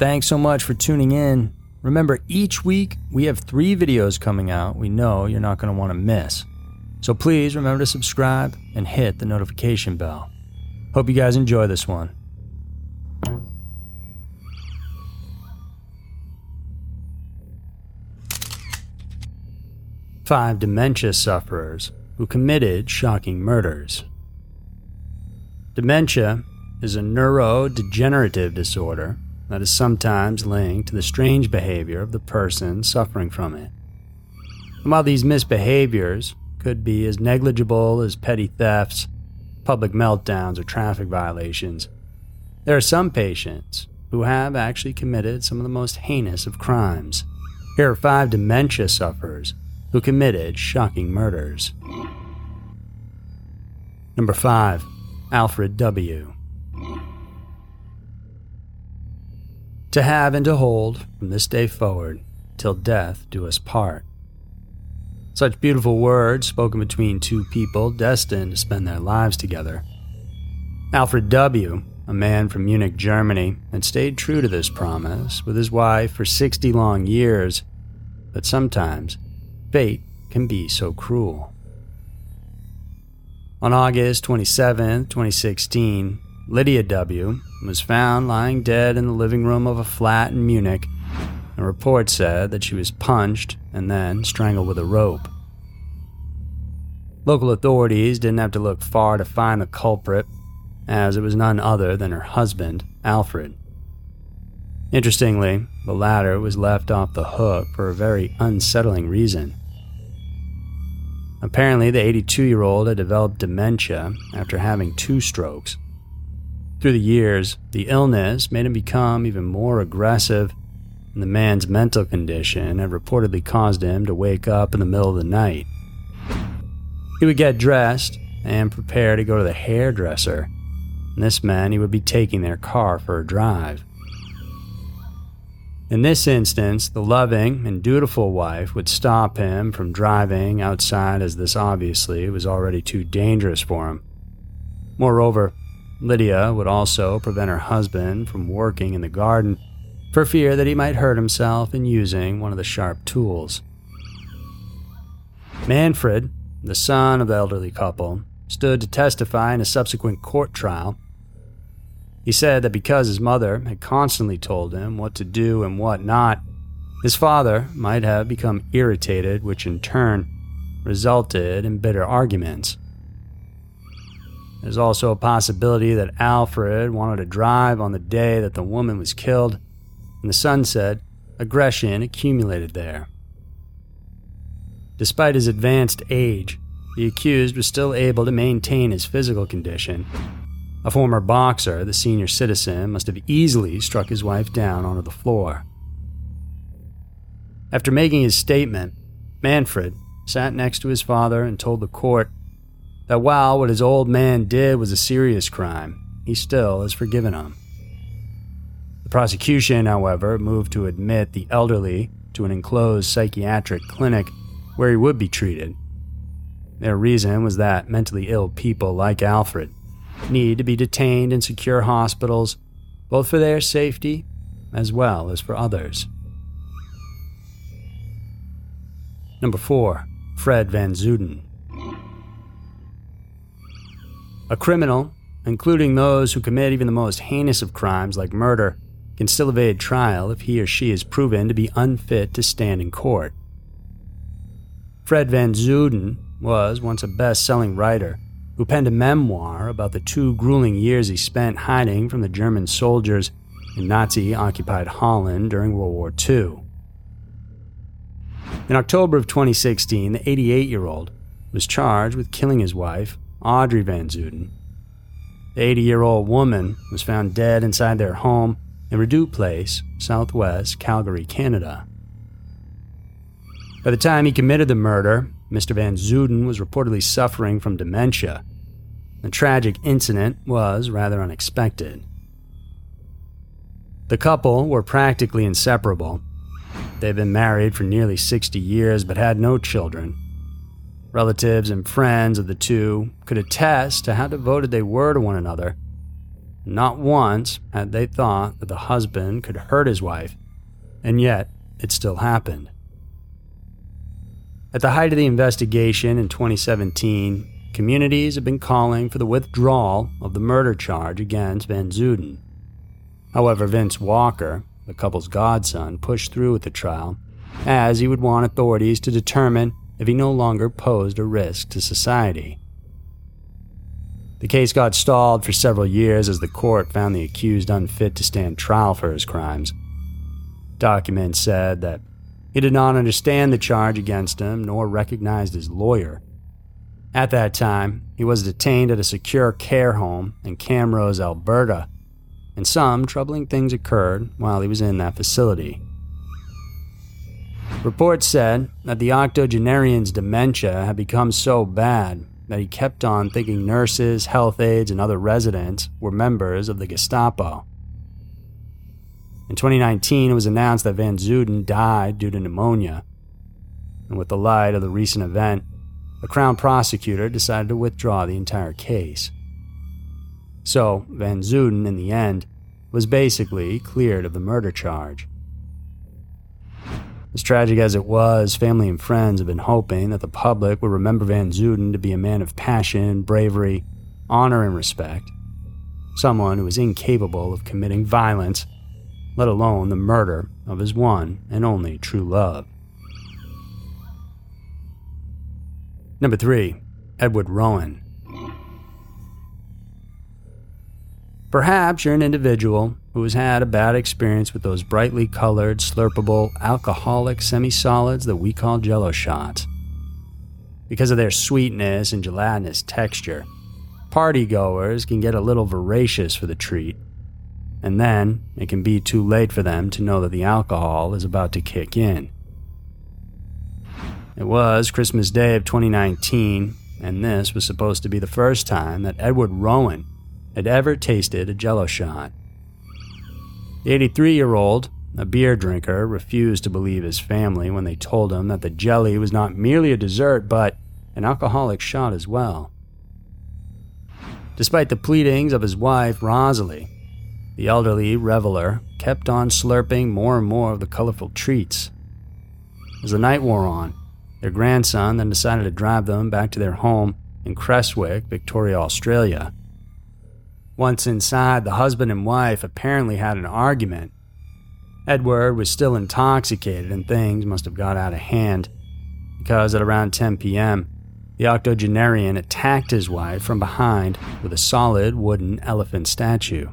Thanks so much for tuning in. Remember, each week we have three videos coming out we know you're not going to want to miss. So please remember to subscribe and hit the notification bell. Hope you guys enjoy this one. Five dementia sufferers who committed shocking murders. Dementia is a neurodegenerative disorder that is sometimes linked to the strange behavior of the person suffering from it. And while these misbehaviors could be as negligible as petty thefts, public meltdowns, or traffic violations, there are some patients who have actually committed some of the most heinous of crimes. Here are five dementia sufferers who committed shocking murders. Number 5. Alfred W. To have and to hold from this day forward, till death do us part. Such beautiful words spoken between two people destined to spend their lives together. Alfred W., a man from Munich, Germany, had stayed true to this promise with his wife for 60 long years, but sometimes fate can be so cruel. On August 27, 2016, Lydia W. was found lying dead in the living room of a flat in Munich, and reports said that she was punched and then strangled with a rope. Local authorities didn't have to look far to find the culprit, as it was none other than her husband, Alfred. Interestingly, the latter was left off the hook for a very unsettling reason. Apparently, the 82 year old had developed dementia after having two strokes. Through the years, the illness made him become even more aggressive, and the man's mental condition had reportedly caused him to wake up in the middle of the night. He would get dressed and prepare to go to the hairdresser, and this meant he would be taking their car for a drive. In this instance, the loving and dutiful wife would stop him from driving outside as this obviously was already too dangerous for him. Moreover, Lydia would also prevent her husband from working in the garden for fear that he might hurt himself in using one of the sharp tools. Manfred, the son of the elderly couple, stood to testify in a subsequent court trial he said that because his mother had constantly told him what to do and what not, his father might have become irritated, which in turn resulted in bitter arguments. There's also a possibility that Alfred wanted to drive on the day that the woman was killed, and the son said aggression accumulated there. Despite his advanced age, the accused was still able to maintain his physical condition a former boxer, the senior citizen must have easily struck his wife down onto the floor. After making his statement, Manfred sat next to his father and told the court that while what his old man did was a serious crime, he still has forgiven him. The prosecution, however, moved to admit the elderly to an enclosed psychiatric clinic where he would be treated. Their reason was that mentally ill people like Alfred need to be detained in secure hospitals, both for their safety as well as for others. Number 4. Fred Van Zuiden. A criminal, including those who commit even the most heinous of crimes like murder, can still evade trial if he or she is proven to be unfit to stand in court. Fred Van Zuiden was once a best selling writer who penned a memoir about the two grueling years he spent hiding from the German soldiers in Nazi occupied Holland during World War II. In October of 2016, the 88 year old was charged with killing his wife, Audrey Van Zuiden. The 80 year old woman was found dead inside their home in Redoute Place, southwest Calgary, Canada. By the time he committed the murder, Mr. Van Zuiden was reportedly suffering from dementia. The tragic incident was rather unexpected. The couple were practically inseparable. They'd been married for nearly 60 years but had no children. Relatives and friends of the two could attest to how devoted they were to one another. Not once had they thought that the husband could hurt his wife, and yet it still happened. At the height of the investigation in 2017, communities have been calling for the withdrawal of the murder charge against Van Zuiden. However, Vince Walker, the couple's godson, pushed through with the trial, as he would want authorities to determine if he no longer posed a risk to society. The case got stalled for several years as the court found the accused unfit to stand trial for his crimes. Documents said that he did not understand the charge against him nor recognized his lawyer. At that time, he was detained at a secure care home in Camrose, Alberta, and some troubling things occurred while he was in that facility. Reports said that the octogenarian's dementia had become so bad that he kept on thinking nurses, health aides, and other residents were members of the Gestapo. In 2019, it was announced that Van Zuiden died due to pneumonia. And with the light of the recent event, the Crown prosecutor decided to withdraw the entire case. So, Van Zuiden, in the end, was basically cleared of the murder charge. As tragic as it was, family and friends have been hoping that the public would remember Van Zuiden to be a man of passion, bravery, honor, and respect. Someone who was incapable of committing violence, let alone the murder of his one and only true love. Number 3. Edward Rowan. Perhaps you're an individual who has had a bad experience with those brightly colored, slurpable, alcoholic semi solids that we call jello shots. Because of their sweetness and gelatinous texture, party goers can get a little voracious for the treat, and then it can be too late for them to know that the alcohol is about to kick in. It was Christmas Day of 2019, and this was supposed to be the first time that Edward Rowan had ever tasted a jello shot. The 83 year old, a beer drinker, refused to believe his family when they told him that the jelly was not merely a dessert but an alcoholic shot as well. Despite the pleadings of his wife, Rosalie, the elderly reveler kept on slurping more and more of the colorful treats. As the night wore on, their grandson then decided to drive them back to their home in Creswick, Victoria, Australia, once inside, the husband and wife apparently had an argument. Edward was still intoxicated and things must have got out of hand because at around 10 p.m., the octogenarian attacked his wife from behind with a solid wooden elephant statue.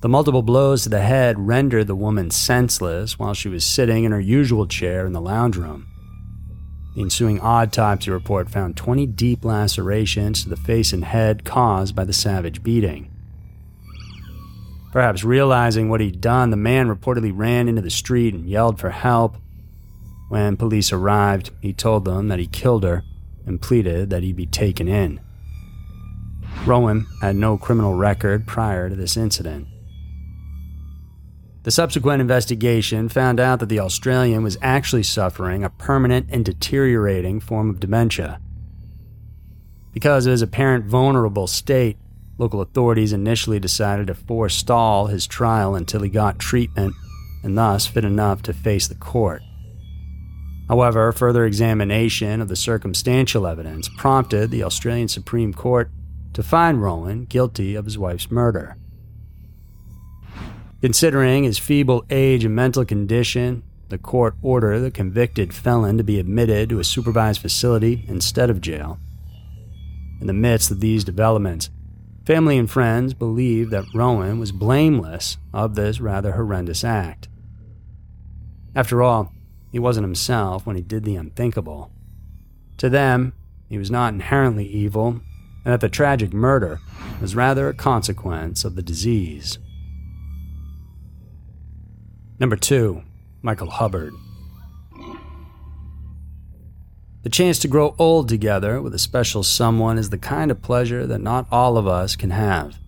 The multiple blows to the head rendered the woman senseless while she was sitting in her usual chair in the lounge room. The ensuing autopsy report found 20 deep lacerations to the face and head caused by the savage beating. Perhaps realizing what he'd done, the man reportedly ran into the street and yelled for help. When police arrived, he told them that he killed her and pleaded that he be taken in. Rowan had no criminal record prior to this incident. The subsequent investigation found out that the Australian was actually suffering a permanent and deteriorating form of dementia. Because of his apparent vulnerable state, local authorities initially decided to forestall his trial until he got treatment and thus fit enough to face the court. However, further examination of the circumstantial evidence prompted the Australian Supreme Court to find Rowan guilty of his wife's murder. Considering his feeble age and mental condition, the court ordered the convicted felon to be admitted to a supervised facility instead of jail. In the midst of these developments, family and friends believed that Rowan was blameless of this rather horrendous act. After all, he wasn't himself when he did the unthinkable. To them, he was not inherently evil, and that the tragic murder was rather a consequence of the disease. Number two, Michael Hubbard. The chance to grow old together with a special someone is the kind of pleasure that not all of us can have.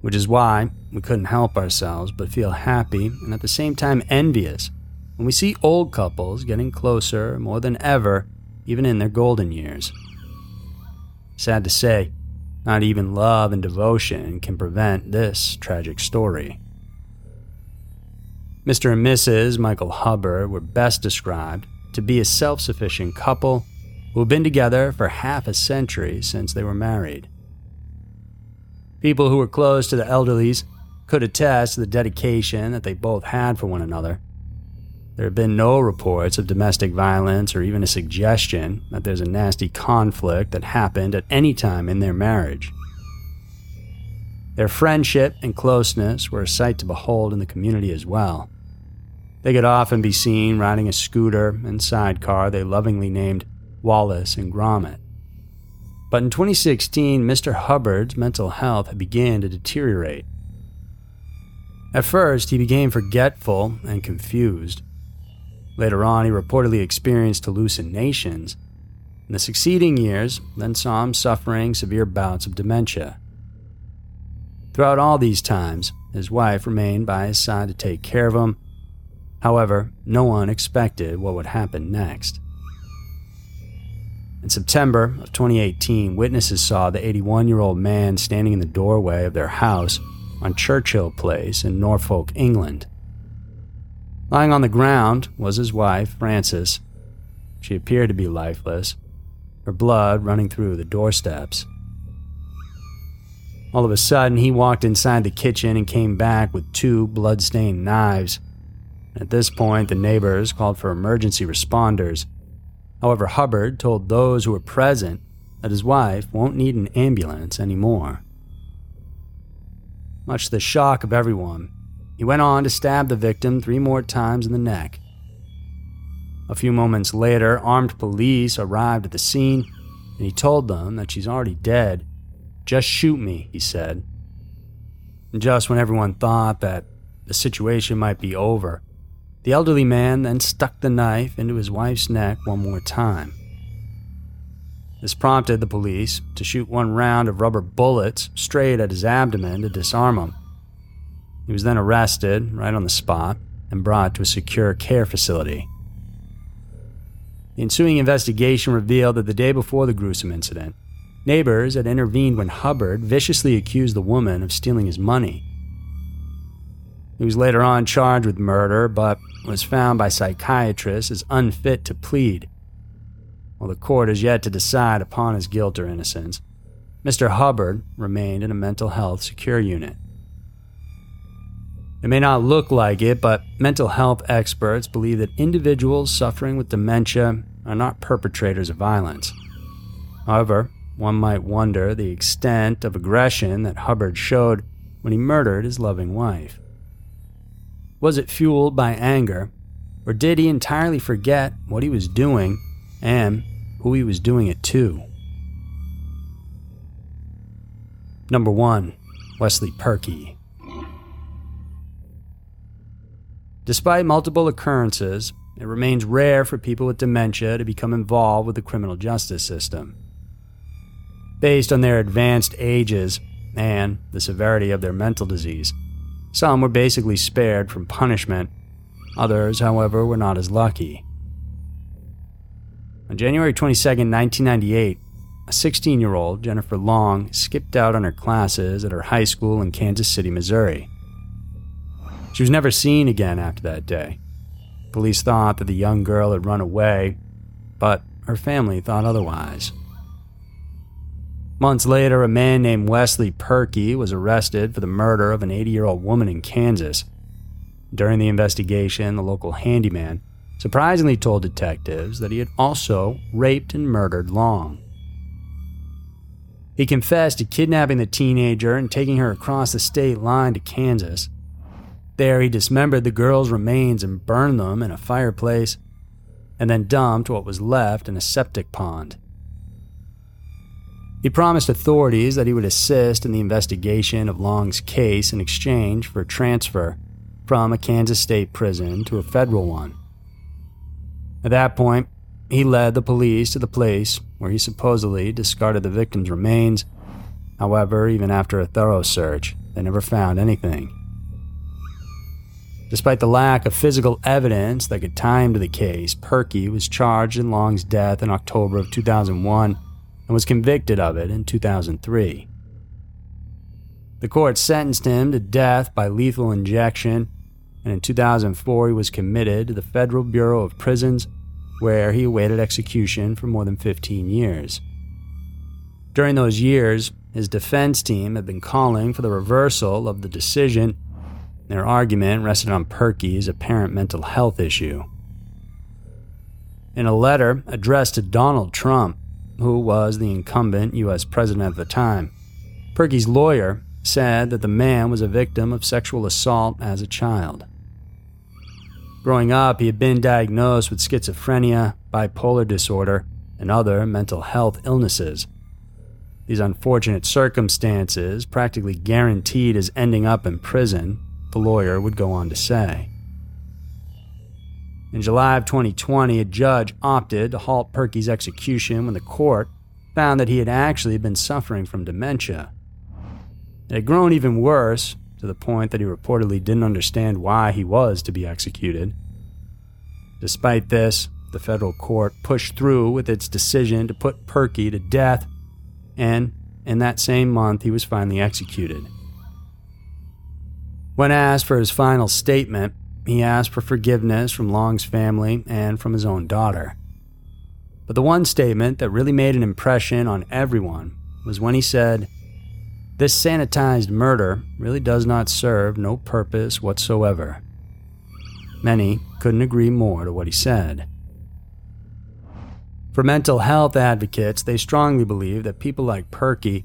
Which is why we couldn't help ourselves but feel happy and at the same time envious when we see old couples getting closer more than ever, even in their golden years. Sad to say, Not even love and devotion can prevent this tragic story. Mr. and Mrs. Michael Hubbard were best described to be a self sufficient couple who had been together for half a century since they were married. People who were close to the elderlies could attest to the dedication that they both had for one another. There have been no reports of domestic violence or even a suggestion that there's a nasty conflict that happened at any time in their marriage. Their friendship and closeness were a sight to behold in the community as well. They could often be seen riding a scooter and sidecar they lovingly named Wallace and Gromit. But in 2016, Mr. Hubbard's mental health began to deteriorate. At first, he became forgetful and confused. Later on, he reportedly experienced hallucinations. In the succeeding years, then saw him suffering severe bouts of dementia. Throughout all these times, his wife remained by his side to take care of him However, no one expected what would happen next. In September of 2018, witnesses saw the 81 year old man standing in the doorway of their house on Churchill Place in Norfolk, England. Lying on the ground was his wife, Frances. She appeared to be lifeless, her blood running through the doorsteps. All of a sudden, he walked inside the kitchen and came back with two blood-stained knives. At this point, the neighbors called for emergency responders. However, Hubbard told those who were present that his wife won't need an ambulance anymore. Much to the shock of everyone, he went on to stab the victim three more times in the neck. A few moments later, armed police arrived at the scene and he told them that she's already dead. Just shoot me, he said. And just when everyone thought that the situation might be over, the elderly man then stuck the knife into his wife's neck one more time. This prompted the police to shoot one round of rubber bullets straight at his abdomen to disarm him. He was then arrested right on the spot and brought to a secure care facility. The ensuing investigation revealed that the day before the gruesome incident, neighbors had intervened when Hubbard viciously accused the woman of stealing his money. He was later on charged with murder, but was found by psychiatrists as unfit to plead. While the court has yet to decide upon his guilt or innocence, Mr. Hubbard remained in a mental health secure unit. It may not look like it, but mental health experts believe that individuals suffering with dementia are not perpetrators of violence. However, one might wonder the extent of aggression that Hubbard showed when he murdered his loving wife. Was it fueled by anger, or did he entirely forget what he was doing and who he was doing it to? Number 1. Wesley Purkey. Despite multiple occurrences, it remains rare for people with dementia to become involved with the criminal justice system. Based on their advanced ages and the severity of their mental disease, some were basically spared from punishment. Others, however, were not as lucky. On January 22, 1998, a 16 year old, Jennifer Long, skipped out on her classes at her high school in Kansas City, Missouri. She was never seen again after that day. Police thought that the young girl had run away, but her family thought otherwise. Months later, a man named Wesley Purkey was arrested for the murder of an 80 year old woman in Kansas. During the investigation, the local handyman surprisingly told detectives that he had also raped and murdered Long. He confessed to kidnapping the teenager and taking her across the state line to Kansas. There, he dismembered the girl's remains and burned them in a fireplace, and then dumped what was left in a septic pond. He promised authorities that he would assist in the investigation of Long's case in exchange for transfer from a Kansas state prison to a federal one. At that point, he led the police to the place where he supposedly discarded the victim's remains. However, even after a thorough search, they never found anything. Despite the lack of physical evidence that could tie him to the case, Purkey was charged in Long's death in October of 2001 and was convicted of it in 2003. The court sentenced him to death by lethal injection, and in 2004 he was committed to the Federal Bureau of Prisons, where he awaited execution for more than 15 years. During those years, his defense team had been calling for the reversal of the decision. Their argument rested on Purkey's apparent mental health issue. In a letter addressed to Donald Trump, who was the incumbent U.S. president at the time, Purkey's lawyer said that the man was a victim of sexual assault as a child. Growing up, he had been diagnosed with schizophrenia, bipolar disorder, and other mental health illnesses. These unfortunate circumstances practically guaranteed his ending up in prison, the lawyer would go on to say. In July of 2020, a judge opted to halt Purkey's execution when the court found that he had actually been suffering from dementia. It had grown even worse, to the point that he reportedly didn't understand why he was to be executed. Despite this, the federal court pushed through with its decision to put Purkey to death and in that same month he was finally executed. When asked for his final statement, he asked for forgiveness from Long's family and from his own daughter. But the one statement that really made an impression on everyone was when he said, This sanitized murder really does not serve no purpose whatsoever. Many couldn't agree more to what he said. For mental health advocates, they strongly believe that people like Purkey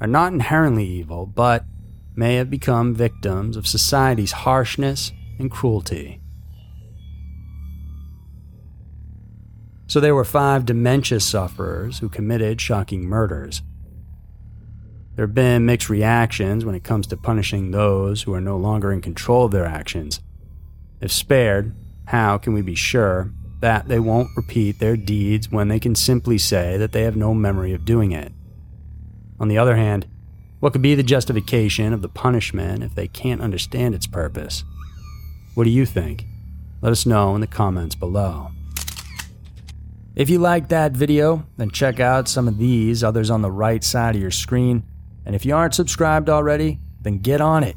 are not inherently evil, but may have become victims of society's harshness and cruelty. So there were five dementia sufferers who committed shocking murders. There have been mixed reactions when it comes to punishing those who are no longer in control of their actions. If spared, how can we be sure that they won't repeat their deeds when they can simply say that they have no memory of doing it. On the other hand, what could be the justification of the punishment if they can't understand its purpose? What do you think? Let us know in the comments below. If you liked that video, then check out some of these others on the right side of your screen. And if you aren't subscribed already, then get on it